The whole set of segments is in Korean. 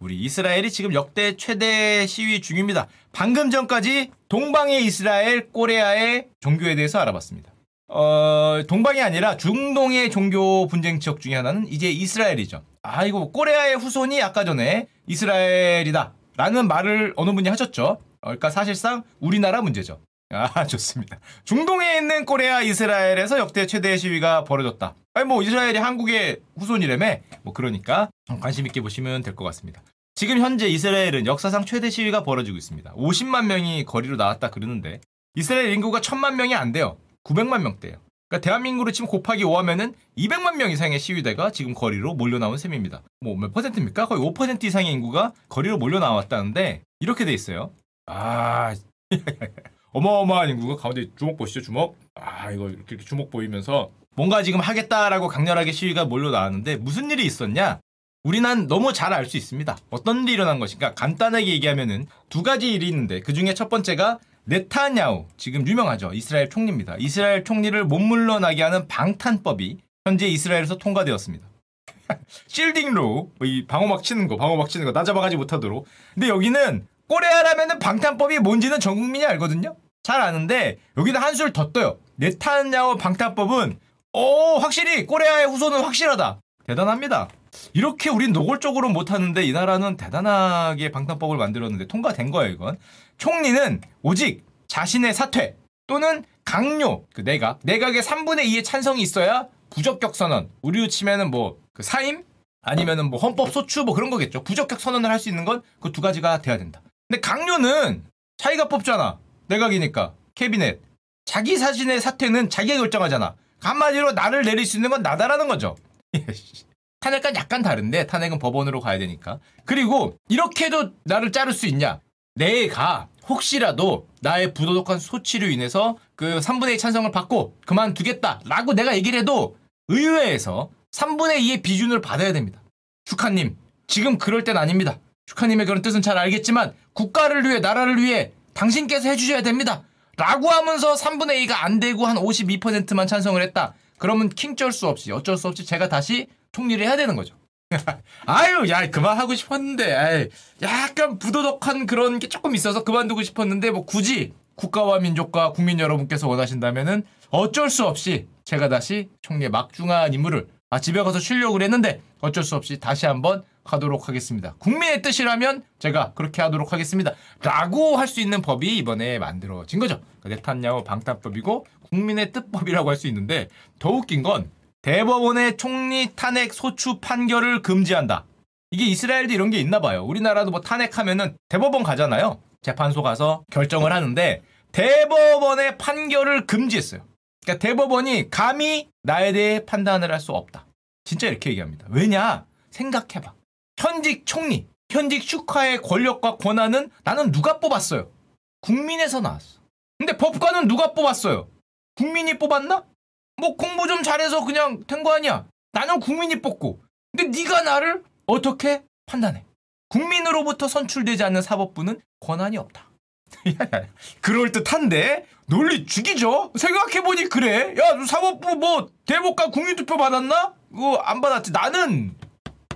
우리 이스라엘이 지금 역대 최대 시위 중입니다. 방금 전까지 동방의 이스라엘, 꼬레아의 종교에 대해서 알아봤습니다. 어, 동방이 아니라 중동의 종교 분쟁 지역 중에 하나는 이제 이스라엘이죠. 아이고, 꼬레아의 후손이 아까 전에 이스라엘이다. 라는 말을 어느 분이 하셨죠. 그러니까 사실상 우리나라 문제죠. 아, 좋습니다. 중동에 있는 코레아 이스라엘에서 역대 최대 시위가 벌어졌다. 아니, 뭐, 이스라엘이 한국의 후손이라며? 뭐, 그러니까 관심 있게 보시면 될 것 같습니다. 지금 현재 이스라엘은 역사상 최대 시위가 벌어지고 있습니다. 50만 명이 거리로 나왔다 그러는데, 이스라엘 인구가 1000만 명이 안 돼요. 900만 명대예요. 그러니까 대한민국으로 치면 곱하기 5 하면은 200만 명 이상의 시위대가 지금 거리로 몰려 나온 셈입니다. 뭐 몇 퍼센트입니까? 거의 5% 이상의 인구가 거리로 몰려 나왔다는데 이렇게 돼 있어요. 아 어마어마한 인구가 가운데 주먹 보시죠 주먹. 아 이거 이렇게 주먹 보이면서 뭔가 지금 하겠다라고 강렬하게 시위가 몰려 나왔는데 무슨 일이 있었냐? 우리는 너무 잘 알 수 있습니다. 어떤 일이 일어난 것인가? 간단하게 얘기하면은 두 가지 일이 있는데 그 중에 첫 번째가 네타냐후 지금 유명하죠. 이스라엘 총리입니다. 이스라엘 총리를 못 물러나게 하는 방탄법이 현재 이스라엘에서 통과되었습니다. 실딩로 이 방어막 치는 거 방어막 치는 거 나잡아가지 못하도록. 근데 여기는 꼬레아라면은 방탄법이 뭔지는 전 국민이 알거든요. 잘 아는데 여기는 한술 더 떠요. 네타냐후 방탄법은 오 확실히 꼬레아의 후손은 확실하다. 대단합니다. 이렇게 우린 노골적으로 못하는데 이 나라는 대단하게 방탄법을 만들었는데 통과된 거예요 이건. 총리는 오직 자신의 사퇴 또는 강요 그 내각 내각의 3분의 2의 찬성이 있어야 부적격 선언. 우리로 치면은 뭐 그 사임? 아니면은 뭐 헌법 소추 뭐 그런 거겠죠. 부적격 선언을 할 수 있는 건 그 두 가지가 돼야 된다. 근데 강요는 자기가 뽑잖아. 내각이니까. 캐비넷. 자기 자신의 사퇴는 자기가 결정하잖아 한마디로 나를 내릴 수 있는 건 나다라는 거죠 탄핵과 약간 다른데 탄핵은 법원으로 가야 되니까 그리고 이렇게도 나를 자를 수 있냐 내가 혹시라도 나의 부도덕한 소치로 인해서 그 3분의 2 찬성을 받고 그만두겠다 라고 내가 얘기를 해도 의회에서 3분의 2의 비준을 받아야 됩니다. 축하님, 지금 그럴 땐 아닙니다. 축하님의 그런 뜻은 잘 알겠지만 국가를 위해 나라를 위해 당신께서 해주셔야 됩니다. 라고 하면서 3분의 2가 안 되고 한 52%만 찬성을 했다. 그러면 킹쩔 수 없이 어쩔 수 없이 제가 다시 총리를 해야 되는 거죠. 아유, 야, 그만하고 싶었는데, 아이, 약간 부도덕한 그런 게 조금 있어서 그만두고 싶었는데, 뭐 굳이 국가와 민족과 국민 여러분께서 원하신다면은 어쩔 수 없이 제가 다시 총리의 막중한 임무를 아, 집에 가서 쉬려고 그랬는데 어쩔 수 없이 다시 한번 하도록 하겠습니다. 국민의 뜻이라면 제가 그렇게 하도록 하겠습니다. 라고 할 수 있는 법이 이번에 만들어진 거죠. 네탄야후 방탄법이고 국민의 뜻법이라고 할 수 있는데 더 웃긴 건 대법원의 총리 탄핵 소추 판결을 금지한다. 이게 이스라엘도 이런 게 있나 봐요. 우리나라도 뭐 탄핵하면은 대법원 가잖아요. 재판소 가서 결정을 하는데 대법원의 판결을 금지했어요. 그러니까 대법원이 감히 나에 대해 판단을 할 수 없다. 진짜 이렇게 얘기합니다. 왜냐? 생각해봐. 현직 총리, 현직 슈카의 권력과 권한은 나는 누가 뽑았어요? 국민에서 나왔어. 근데 법관은 누가 뽑았어요? 국민이 뽑았나? 뭐 공부 좀 잘해서 그냥 된 거 아니야. 나는 국민이 뽑고. 근데 네가 나를 어떻게 판단해? 국민으로부터 선출되지 않는 사법부는 권한이 없다. 그럴 듯한데 논리 죽이죠. 생각해 보니 그래. 야 사법부 뭐 대법관 국민투표 받았나? 그거 안 받았지. 나는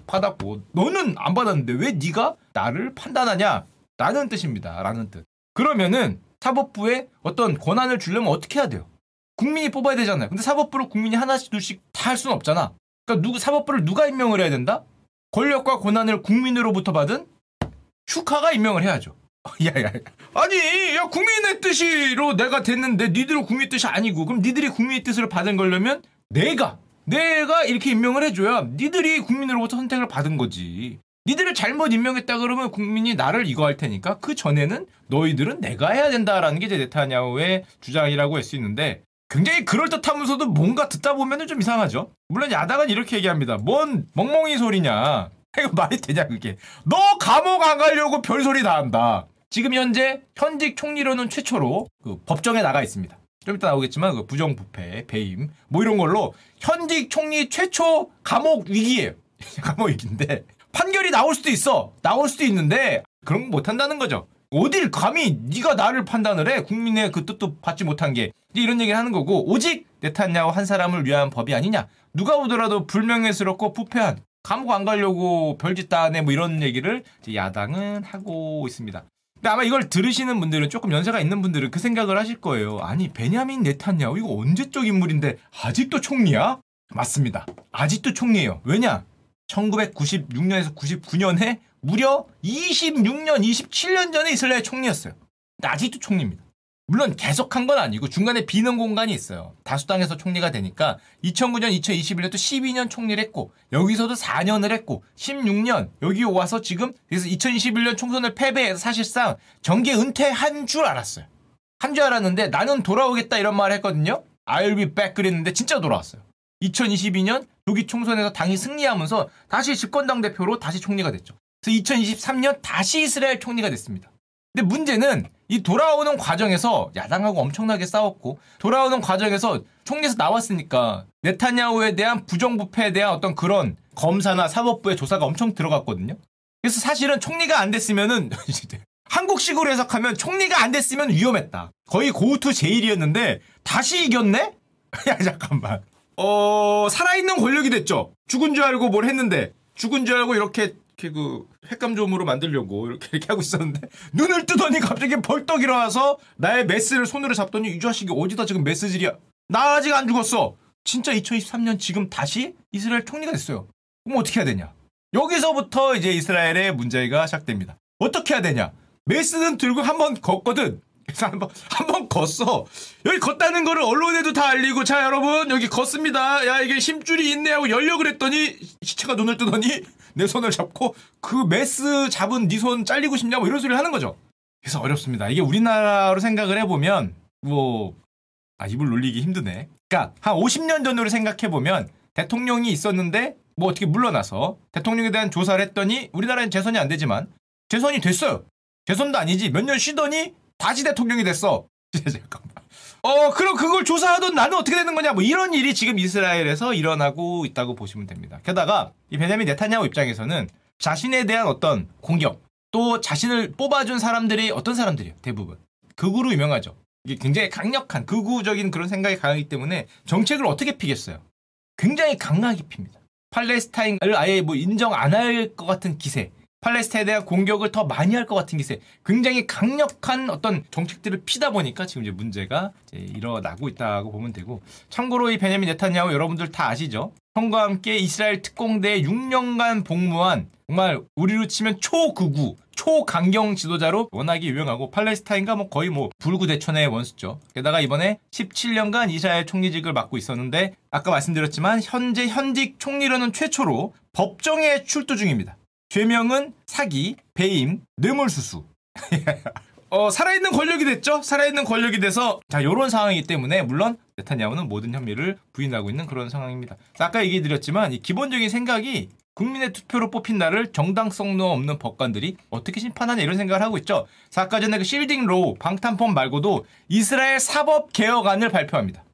받았고 너는 안 받았는데 왜 네가 나를 판단하냐? 라는 뜻입니다. 라는 뜻. 그러면은 사법부에 어떤 권한을 주려면 어떻게 해야 돼요? 국민이 뽑아야 되잖아요. 근데 사법부를 국민이 하나씩 둘씩 다 할 수는 없잖아. 그러니까 누구 사법부를 누가 임명을 해야 된다? 권력과 권한을 국민으로부터 받은 슈카가 임명을 해야죠. 야야 아니 야 국민의 뜻으로 내가 됐는데 니들은 국민 뜻이 아니고 그럼 니들이 국민의 뜻을 받은 거려면 내가 내가 이렇게 임명을 해줘야 니들이 국민으로부터 선택을 받은 거지. 니들을 잘못 임명했다 그러면 국민이 나를 이거 할 테니까 그 전에는 너희들은 내가 해야 된다라는 게 이제 네타냐후의 주장이라고 할 수 있는데 굉장히 그럴듯하면서도 뭔가 듣다 보면은 좀 이상하죠. 물론 야당은 이렇게 얘기합니다. 뭔 멍멍이 소리냐. 이거 말이 되냐 그게. 너 감옥 안 가려고 별소리 다 한다. 지금 현재 현직 총리로는 최초로 그 법정에 나가 있습니다. 좀 이따 나오겠지만 그 부정부패, 배임 뭐 이런 걸로 현직 총리 최초 감옥 위기예요. 감옥 위기인데 판결이 나올 수도 있어. 나올 수도 있는데 그런 거 못한다는 거죠. 어딜 감히 네가 나를 판단을 해 국민의 그 뜻도 받지 못한 게 이런 얘기를 하는 거고 오직 네탄야후 한 사람을 위한 법이 아니냐 누가 보더라도 불명예스럽고 부패한 감옥 안 가려고 별짓 다 하네 뭐 이런 얘기를 야당은 하고 있습니다. 근데 아마 이걸 들으시는 분들은 조금 연세가 있는 분들은 그 생각을 하실 거예요. 아니 베냐민 네탄야후 이거 언제적 인물인데 아직도 총리야? 맞습니다. 아직도 총리예요. 왜냐? 1996년에서 99년에 무려 26년, 27년 전에 이스라엘 총리였어요. 아직도 총리입니다. 물론 계속한 건 아니고 중간에 비는 공간이 있어요. 다수당에서 총리가 되니까 2009년, 2021년도 12년 총리를 했고 여기서도 4년을 했고 16년 여기 와서 지금 그래서 2021년 총선을 패배해서 사실상 정계 은퇴한 줄 알았어요. 한 줄 알았는데 나는 돌아오겠다 이런 말을 했거든요. I'll be back 그랬는데 진짜 돌아왔어요. 2022년 조기 총선에서 당이 승리하면서 다시 집권당 대표로 다시 총리가 됐죠. 그래서 2023년 다시 이스라엘 총리가 됐습니다. 근데 문제는 이 돌아오는 과정에서 야당하고 엄청나게 싸웠고 돌아오는 과정에서 총리에서 나왔으니까 네타냐후에 대한 부정부패에 대한 어떤 그런 검사나 사법부의 조사가 엄청 들어갔거든요. 그래서 사실은 총리가 안 됐으면은 한국식으로 해석하면 총리가 안 됐으면 위험했다. 거의 고우투 제일이었는데 다시 이겼네? 야 잠깐만. 어 살아있는 권력이 됐죠. 죽은 줄 알고 뭘 했는데 죽은 줄 알고 이렇게 이렇게 그 횟감점으로 만들려고 이렇게 이렇게 하고 있었는데 눈을 뜨더니 갑자기 벌떡 일어나서 나의 메스를 손으로 잡더니 이 자식이 어디다 지금 메스질이야? 나 아직 안 죽었어. 진짜 2023년 지금 다시 이스라엘 총리가 됐어요. 그럼 어떻게 해야 되냐? 여기서부터 이제 이스라엘의 문제가 시작됩니다. 어떻게 해야 되냐? 메스는 들고 한번 걷거든. 그래서 한번 한번 걷어. 여기 걷다는 거를 언론에도 다 알리고 자 여러분 여기 걷습니다. 야 이게 힘줄이 있네 하고 열려 그랬더니 시체가 눈을 뜨더니 내 손을 잡고 그 메스 잡은 네 손 잘리고 싶냐 뭐 이런 소리를 하는 거죠. 그래서 어렵습니다. 이게 우리나라로 생각을 해보면 뭐 아, 입을 놀리기 힘드네. 그러니까 한 50년 전으로 생각해 보면 대통령이 있었는데 뭐 어떻게 물러나서 대통령에 대한 조사를 했더니 우리나라는 재선이 안 되지만 재선이 됐어요. 재선도 아니지 몇 년 쉬더니 다시 대통령이 됐어. 잠깐만. 어, 그럼 그걸 조사하던 나는 어떻게 되는 거냐? 뭐 이런 일이 지금 이스라엘에서 일어나고 있다고 보시면 됩니다. 게다가 이 베냐민 네타냐후 입장에서는 자신에 대한 어떤 공격, 또 자신을 뽑아준 사람들이 어떤 사람들이에요? 대부분. 극우로 유명하죠. 이게 굉장히 강력한 극우적인 그런 생각이 강하기 때문에 정책을 어떻게 피겠어요? 굉장히 강하게 핍니다. 팔레스타인을 아예 뭐 인정 안 할 것 같은 기세. 팔레스타인에 대한 공격을 더 많이 할 것 같은 기세, 굉장히 강력한 어떤 정책들을 피다 보니까 지금 이제 문제가 이제 일어나고 있다고 보면 되고, 참고로 이 베냐민 네타냐후 여러분들 다 아시죠? 형과 함께 이스라엘 특공대에 6년간 복무한 정말 우리로 치면 초극우, 초강경 지도자로 워낙에 유명하고 팔레스타인과 뭐 거의 뭐 불구대천의 원수죠. 게다가 이번에 17년간 이스라엘 총리직을 맡고 있었는데 아까 말씀드렸지만 현재 현직 총리로는 최초로 법정에 출두 중입니다. 죄명은 사기, 배임, 뇌물수수. 어, 살아있는 권력이 됐죠? 살아있는 권력이 돼서, 자, 요런 상황이기 때문에, 물론, 네타냐후는 모든 혐의를 부인하고 있는 그런 상황입니다. 아까 얘기 드렸지만, 이 기본적인 생각이 국민의 투표로 뽑힌 나를 정당성 도 없는 법관들이 어떻게 심판하냐 이런 생각을 하고 있죠. 아까 전에 그 shielding law, 방탄법 말고도 이스라엘 사법 개혁안을 발표합니다.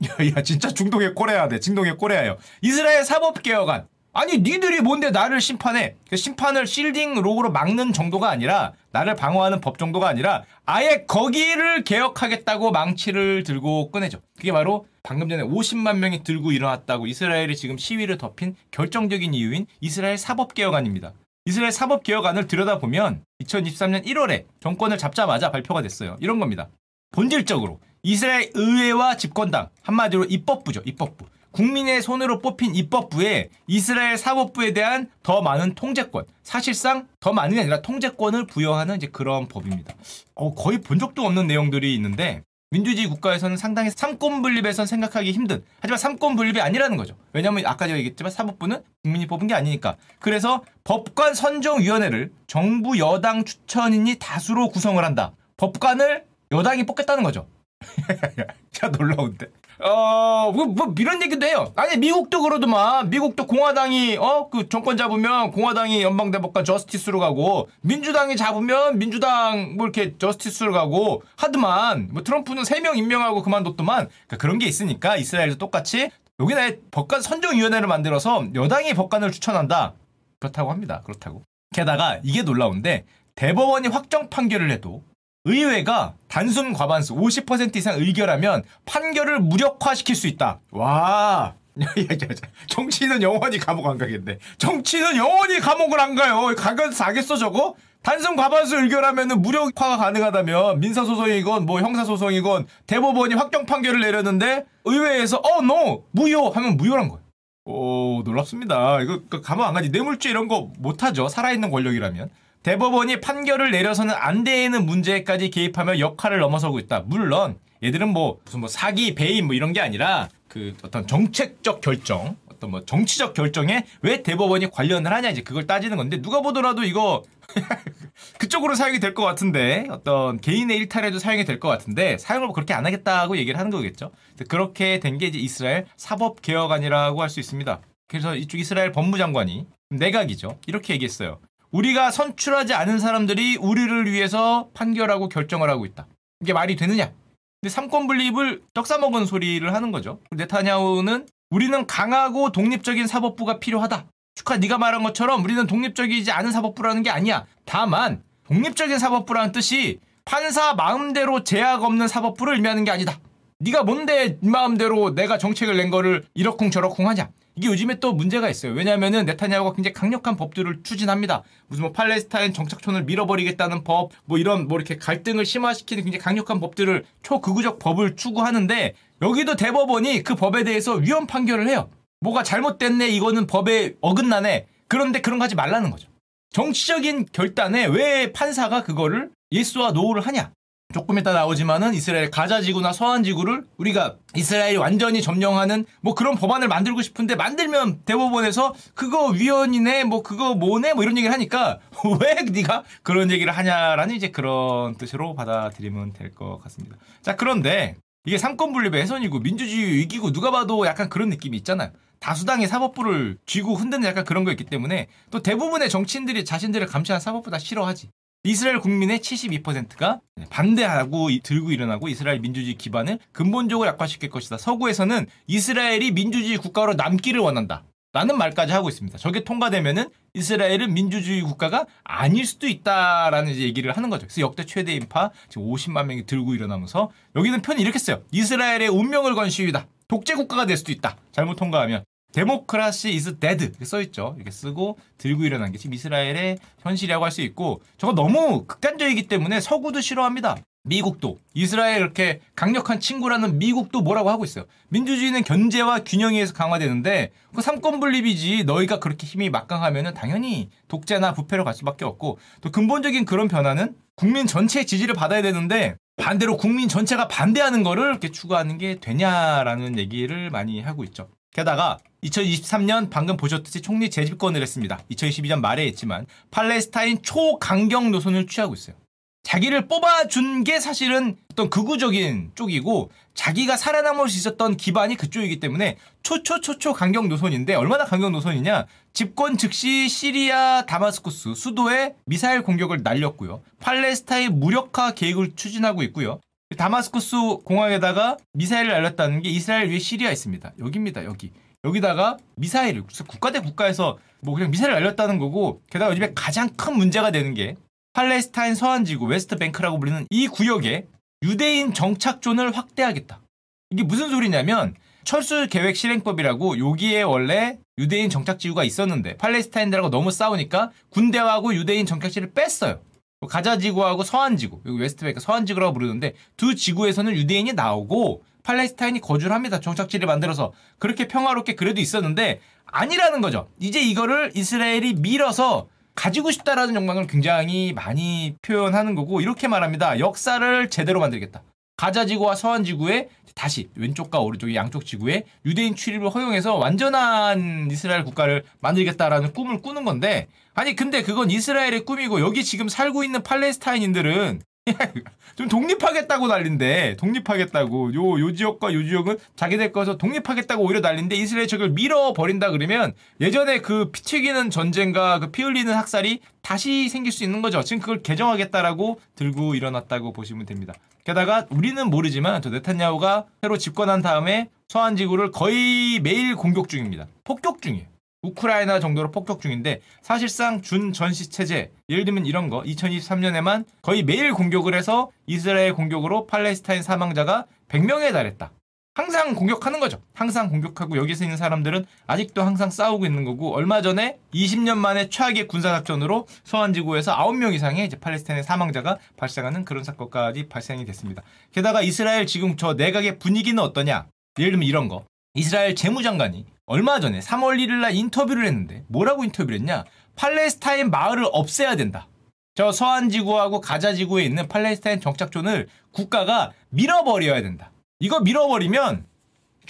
야, 진짜 중동의 꼬레야 돼. 중동의 꼬레야요. 이스라엘 사법 개혁안. 아니 니들이 뭔데 나를 심판해? 그 심판을 shielding law로 막는 정도가 아니라 나를 방어하는 법 정도가 아니라 아예 거기를 개혁하겠다고 망치를 들고 꺼내죠. 그게 바로 방금 전에 50만 명이 들고 일어났다고 이스라엘이 지금 시위를 덮인 결정적인 이유인 이스라엘 사법개혁안입니다. 이스라엘 사법개혁안을 들여다보면 2023년 1월에 정권을 잡자마자 발표가 됐어요. 이런 겁니다. 본질적으로 이스라엘 의회와 집권당 한마디로 입법부죠 입법부 국민의 손으로 뽑힌 입법부에 이스라엘 사법부에 대한 더 많은 통제권, 사실상 더 많은 게 아니라 통제권을 부여하는 이제 그런 법입니다. 어, 거의 본 적도 없는 내용들이 있는데 민주주의 국가에서는 상당히 삼권 분립에선 생각하기 힘든 하지만 삼권 분립이 아니라는 거죠. 왜냐하면 아까 제가 얘기했지만 사법부는 국민이 뽑은 게 아니니까. 그래서 법관 선정위원회를 정부 여당 추천인이 다수로 구성을 한다. 법관을 여당이 뽑겠다는 거죠. 자 놀라운데. 어, 뭐, 뭐, 이런 얘기도 해요. 아니, 미국도 그러더만. 미국도 공화당이, 어, 그 정권 잡으면 공화당이 연방 대법관 저스티스로 가고, 민주당이 잡으면 민주당 뭐 이렇게 저스티스로 가고, 하더만. 뭐 트럼프는 3명 임명하고 그만뒀더만. 그러니까 그런 게 있으니까 이스라엘도 똑같이 여기나 법관 선정위원회를 만들어서 여당이 법관을 추천한다. 그렇다고 합니다. 그렇다고. 게다가 이게 놀라운데, 대법원이 확정 판결을 해도 의회가 단순 과반수 50% 이상 의결하면 판결을 무력화시킬 수 있다. 와. 정치인은 영원히 감옥 안 가겠네. 정치인은 영원히 감옥을 안 가요. 가면 사겠어 저거? 단순 과반수 의결하면 무력화가 가능하다면 민사소송이건 뭐 형사소송이건 대법원이 확정 판결을 내렸는데 의회에서 어, 노! 무효! 하면 무효란 거예요. 오, 놀랍습니다. 이거 그 감옥 안 가지. 뇌물죄 이런 거 못하죠. 살아있는 권력이라면. 대법원이 판결을 내려서는 안 되는 문제까지 개입하며 역할을 넘어서고 있다. 물론 얘들은 뭐 무슨 뭐 사기, 배임 뭐 이런 게 아니라 그 어떤 정책적 결정, 어떤 뭐 정치적 결정에 왜 대법원이 관련을 하냐 이제 그걸 따지는 건데 누가 보더라도 이거 그쪽으로 사용이 될 것 같은데 어떤 개인의 일탈에도 사용이 될 것 같은데 사용을 뭐 그렇게 안 하겠다고 얘기를 하는 거겠죠. 그렇게 된 게 이제 이스라엘 사법 개혁안이라고 할 수 있습니다. 그래서 이쪽 이스라엘 법무장관이 내각이죠. 이렇게 얘기했어요. 우리가 선출하지 않은 사람들이 우리를 위해서 판결하고 결정을 하고 있다. 이게 말이 되느냐? 근데 삼권 분립을 떡사먹은 소리를 하는 거죠. 네타냐후는 우리는 강하고 독립적인 사법부가 필요하다. 축하 네가 말한 것처럼 우리는 독립적이지 않은 사법부라는 게 아니야. 다만 독립적인 사법부라는 뜻이 판사 마음대로 제약 없는 사법부를 의미하는 게 아니다. 네가 뭔데 마음대로 내가 정책을 낸 거를 이러쿵저러쿵 하냐. 이게 요즘에 또 문제가 있어요. 왜냐하면은 네타냐후가 굉장히 강력한 법들을 추진합니다. 무슨 뭐 팔레스타인 정착촌을 밀어버리겠다는 법, 뭐 이런 뭐 이렇게 갈등을 심화시키는 굉장히 강력한 법들을 초극우적 법을 추구하는데 여기도 대법원이 그 법에 대해서 위헌 판결을 해요. 뭐가 잘못됐네, 이거는 법에 어긋나네. 그런데 그런 거 하지 말라는 거죠. 정치적인 결단에 왜 판사가 그거를 yes와 no를 하냐? 조금 이따 나오지만은 이스라엘 가자 지구나 서한 지구를 우리가 이스라엘이 완전히 점령하는 뭐 그런 법안을 만들고 싶은데 만들면 대법원에서 그거 위헌이네 뭐 그거 뭐네 뭐 이런 얘기를 하니까 왜 네가 그런 얘기를 하냐라는 이제 그런 뜻으로 받아들이면 될 것 같습니다. 자 그런데 이게 삼권 분립의 훼손이고 민주주의 위기고 누가 봐도 약간 그런 느낌이 있잖아요. 다수당의 사법부를 쥐고 흔드는 약간 그런 거 있기 때문에 또 대부분의 정치인들이 자신들을 감시하는 사법부 다 싫어하지. 이스라엘 국민의 72%가 반대하고 들고 일어나고 이스라엘 민주주의 기반을 근본적으로 약화시킬 것이다. 서구에서는 이스라엘이 민주주의 국가로 남기를 원한다. 라는 말까지 하고 있습니다. 저게 통과되면은 이스라엘은 민주주의 국가가 아닐 수도 있다라는 얘기를 하는 거죠. 그래서 역대 최대 인파 지금 50만 명이 들고 일어나면서 여기는 편이 이렇게 써요. 이스라엘의 운명을 건 시위다. 독재 국가가 될 수도 있다. 잘못 통과하면 democracy is dead 이렇게 써있죠. 이렇게 쓰고 들고 일어난 게 지금 이스라엘의 현실이라고 할 수 있고 저거 너무 극단적이기 때문에 서구도 싫어합니다. 미국도 이스라엘 이렇게 강력한 친구라는 미국도 뭐라고 하고 있어요. 민주주의는 견제와 균형에 의해서 강화되는데 그 삼권 분립이지 너희가 그렇게 힘이 막강하면은 당연히 독재나 부패로 갈 수밖에 없고 또 근본적인 그런 변화는 국민 전체의 지지를 받아야 되는데 반대로 국민 전체가 반대하는 거를 이렇게 추구하는 게 되냐라는 얘기를 많이 하고 있죠. 게다가 2023년 방금 보셨듯이 총리 재집권을 했습니다. 2022년 말에 했지만 팔레스타인 초강경 노선을 취하고 있어요. 자기를 뽑아준 게 사실은 어떤 극우적인 쪽이고 자기가 살아남을 수 있었던 기반이 그쪽이기 때문에 초초초초 강경 노선인데 얼마나 강경 노선이냐? 집권 즉시 시리아 다마스쿠스 수도에 미사일 공격을 날렸고요. 팔레스타인 무력화 계획을 추진하고 있고요. 다마스쿠스 공항에다가 미사일을 날렸다는 게 이스라엘 위에 시리아 있습니다. 여기입니다 여기 여기다가 미사일을 국가 대 국가에서 뭐 그냥 미사일을 날렸다는 거고 게다가 요즘에 가장 큰 문제가 되는 게 팔레스타인 서안지구 웨스트뱅크라고 불리는 이 구역에 유대인 정착촌을 확대하겠다. 이게 무슨 소리냐면 철수 계획 실행법이라고 여기에 원래 유대인 정착지구가 있었는데 팔레스타인들하고 너무 싸우니까 군대하고 유대인 정착지를 뺐어요. 가자 지구하고 서안 지구, 여기 웨스트뱅크 서안 지구라고 부르는데 두 지구에서는 유대인이 나오고 팔레스타인이 거주를 합니다. 정착지를 만들어서 그렇게 평화롭게 그래도 있었는데 아니라는 거죠. 이제 이거를 이스라엘이 밀어서 가지고 싶다라는 욕망을 굉장히 많이 표현하는 거고 이렇게 말합니다. 역사를 제대로 만들겠다. 가자 지구와 서한 지구에 다시 왼쪽과 오른쪽 양쪽 지구에 유대인 출입을 허용해서 완전한 이스라엘 국가를 만들겠다라는 꿈을 꾸는 건데 아니 근데 그건 이스라엘의 꿈이고 여기 지금 살고 있는 팔레스타인인들은 좀 독립하겠다고 난린데 독립하겠다고 요 요 지역과 요 지역은 자기들 거서 독립하겠다고 오히려 난린데 이스라엘 저걸 밀어버린다 그러면 예전에 그 피 튀기는 전쟁과 그 피 흘리는 학살이 다시 생길 수 있는 거죠. 지금 그걸 개정하겠다라고 들고 일어났다고 보시면 됩니다. 게다가 우리는 모르지만 저 네탄야후가 새로 집권한 다음에 서한 지구를 거의 매일 공격 중입니다. 폭격 중이에요. 우크라이나 정도로 폭격 중인데 사실상 준 전시 체제 예를 들면 이런 거 2023년에만 거의 매일 공격을 해서 이스라엘 공격으로 팔레스타인 사망자가 100명에 달했다. 항상 공격하는 거죠. 항상 공격하고 여기서 있는 사람들은 아직도 항상 싸우고 있는 거고 얼마 전에 20년 만에 최악의 군사 작전으로 서한 지구에서 9명 이상의 이제 팔레스타인의 사망자가 발생하는 그런 사건까지 발생이 됐습니다. 게다가 이스라엘 지금 저 내각의 분위기는 어떠냐? 예를 들면 이런 거. 이스라엘 재무장관이 얼마 전에 3월 1일 날 인터뷰를 했는데 뭐라고 인터뷰를 했냐? 팔레스타인 마을을 없애야 된다. 저 서한 지구하고 가자 지구에 있는 팔레스타인 정착촌을 국가가 밀어버려야 된다. 이거 밀어버리면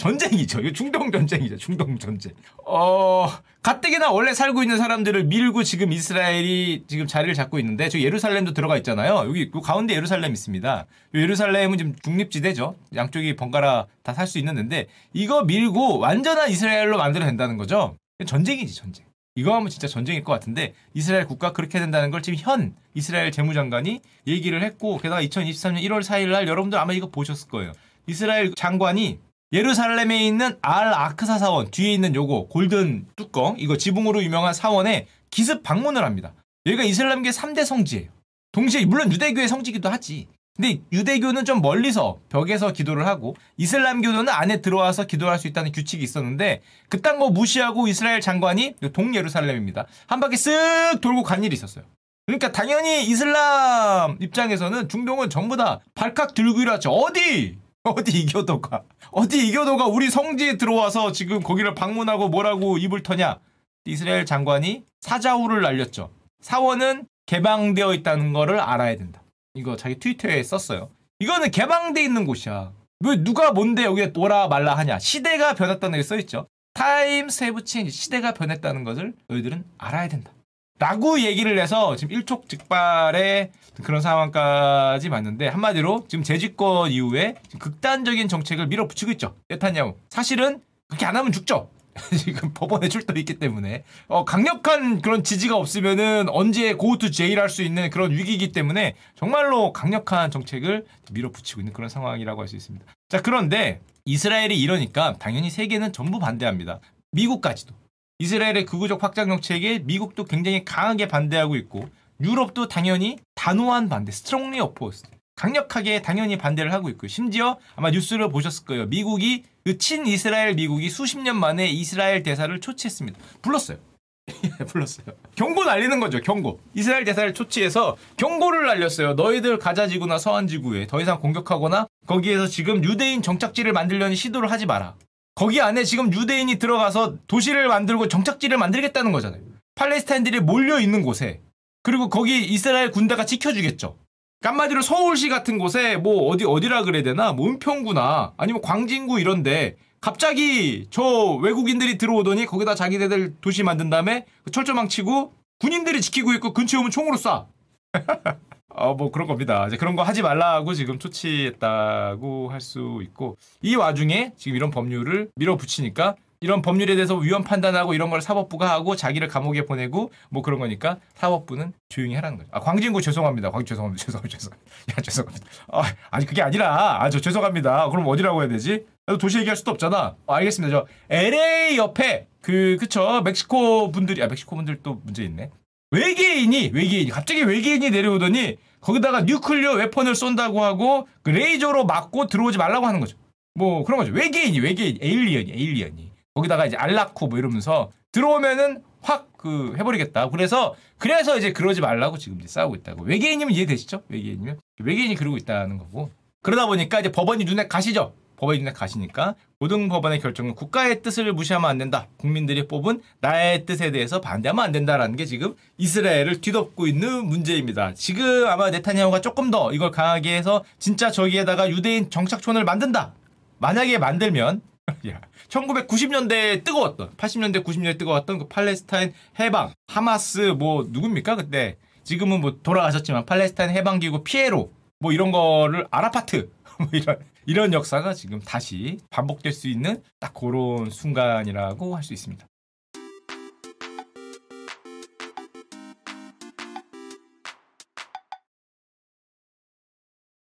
전쟁이죠. 이거 중동 전쟁이죠. 중동 전쟁. 어, 가뜩이나 원래 살고 있는 사람들을 밀고 지금 이스라엘이 지금 자리를 잡고 있는데 저 예루살렘도 들어가 있잖아요. 여기 그 가운데 예루살렘 있습니다. 예루살렘은 지금 중립지대죠. 양쪽이 번갈아 다 살 수 있는 데인데 이거 밀고 완전한 이스라엘로 만들어 된다는 거죠. 전쟁이지 전쟁. 이거 하면 진짜 전쟁일 것 같은데 이스라엘 국가 그렇게 된다는 걸 지금 현 이스라엘 재무장관이 얘기를 했고 게다가 2023년 1월 4일 날 여러분들 아마 이거 보셨을 거예요. 이스라엘 장관이 예루살렘에 있는 알 아크사 사원 뒤에 있는 요거 골든 뚜껑 이거 지붕으로 유명한 사원에 기습 방문을 합니다. 여기가 이슬람계 3대 성지예요. 동시에 물론 유대교의 성지기도 하지. 근데 유대교는 좀 멀리서 벽에서 기도를 하고 이슬람교도는 안에 들어와서 기도할 수 있다는 규칙이 있었는데 그딴 거 무시하고 이스라엘 장관이 동예루살렘입니다. 한 바퀴 쓱 돌고 간 일이 있었어요. 그러니까 당연히 이슬람 입장에서는 중동은 전부 다 발칵 들고 일어났죠. 어디? 어디 이교도가? 어디 이교도가 우리 성지에 들어와서 지금 거기를 방문하고 뭐라고 입을 터냐? 이스라엘 장관이 사자후를 날렸죠. 사원은 개방되어 있다는 거를 알아야 된다. 이거 자기 트위터에 썼어요. 이거는 개방돼 있는 곳이야. 왜 누가 뭔데 여기에 오라 말라 하냐? 시대가 변했다는 게 써있죠. times have changed 시대가 변했다는 것을 너희들은 알아야 된다 라고 얘기를 해서 지금 일촉즉발의 그런 상황까지 맞는데 한마디로 지금 재집권 이후에 극단적인 정책을 밀어붙이고 있죠. 네타냐후. 사실은 그렇게 안 하면 죽죠. 지금 법원에 출도 있기 때문에 어, 강력한 그런 지지가 없으면은 언제 고투 제일 할 수 있는 그런 위기이기 때문에 정말로 강력한 정책을 밀어붙이고 있는 그런 상황이라고 할 수 있습니다. 자 그런데 이스라엘이 이러니까 당연히 세계는 전부 반대합니다. 미국까지도. 이스라엘의 극우적 확장 정책에 미국도 굉장히 강하게 반대하고 있고 유럽도 당연히 단호한 반대, strongly oppose. 강력하게 당연히 반대를 하고 있고요. 심지어 아마 뉴스를 보셨을 거예요. 미국이 그 친이스라엘 미국이 수십 년 만에 이스라엘 대사를 초치했습니다. 불렀어요. 불렀어요. 경고 날리는 거죠. 경고. 이스라엘 대사를 초치해서 경고를 날렸어요. 너희들 가자지구나 서안지구에 더 이상 공격하거나 거기에서 지금 유대인 정착지를 만들려는 시도를 하지 마라. 거기 안에 지금 유대인이 들어가서 도시를 만들고 정착지를 만들겠다는 거잖아요. 팔레스타인들이 몰려 있는 곳에 그리고 거기 이스라엘 군대가 지켜주겠죠. 깐마디로 서울시 같은 곳에 뭐 어디 어디라 그래야 되나 뭐 은평구나 아니면 광진구 이런데 갑자기 저 외국인들이 들어오더니 거기다 자기네들 도시 만든 다음에 철조망 치고 군인들이 지키고 있고 근처에 오면 총으로 쏴. 어, 뭐 그런 겁니다. 이제 그런 거 하지 말라고 지금 조치했다고 할 수 있고 이 와중에 지금 이런 법률을 밀어붙이니까 이런 법률에 대해서 위헌 판단하고 이런 걸 사법부가 하고 자기를 감옥에 보내고 뭐 그런 거니까 사법부는 조용히 하라는 거죠. 아 광진구 죄송합니다. 광진 죄송합니다. 죄송합니다. 죄송합니다. 야 죄송합니다. 아, 아니 그게 아니라 아 저 죄송합니다. 그럼 어디라고 해야 되지? 도시 얘기할 수도 없잖아. 아, 알겠습니다. 저 LA 옆에 그 그쵸 멕시코 분들이 아 멕시코 분들 또 문제 있네. 외계인이 외계인이 갑자기 외계인이 내려오더니 거기다가 뉴클리어 웨폰을 쏜다고 하고 그 레이저로 막고 들어오지 말라고 하는 거죠. 뭐 그런 거죠. 외계인이 외계인 alien이 alien이 거기다가 이제 알라코 뭐 이러면서 들어오면은 확 그 해버리겠다. 그래서 그래서 이제 그러지 말라고 지금 이제 싸우고 있다고. 외계인이면 이해되시죠? 외계인이면 외계인이 그러고 있다는 거고. 그러다 보니까 이제 법원이 눈에 가시죠. 법원이 눈에 가시니까 고등법원의 결정은 국가의 뜻을 무시하면 안 된다. 국민들이 뽑은 나의 뜻에 대해서 반대하면 안 된다라는 게 지금 이스라엘을 뒤덮고 있는 문제입니다. 지금 아마 네타냐후가 조금 더 이걸 강하게 해서 진짜 저기에다가 유대인 정착촌을 만든다. 만약에 만들면 1990년대에 뜨거웠던 80년대 90년대 뜨거웠던 그 팔레스타인 해방 하마스 뭐 누굽니까 그때 지금은 뭐 돌아가셨지만 팔레스타인 해방기구 피에로 뭐 이런 거를 아라파트 뭐 이런 이런 역사가 지금 다시 반복될 수 있는 딱 그런 순간이라고 할 수 있습니다.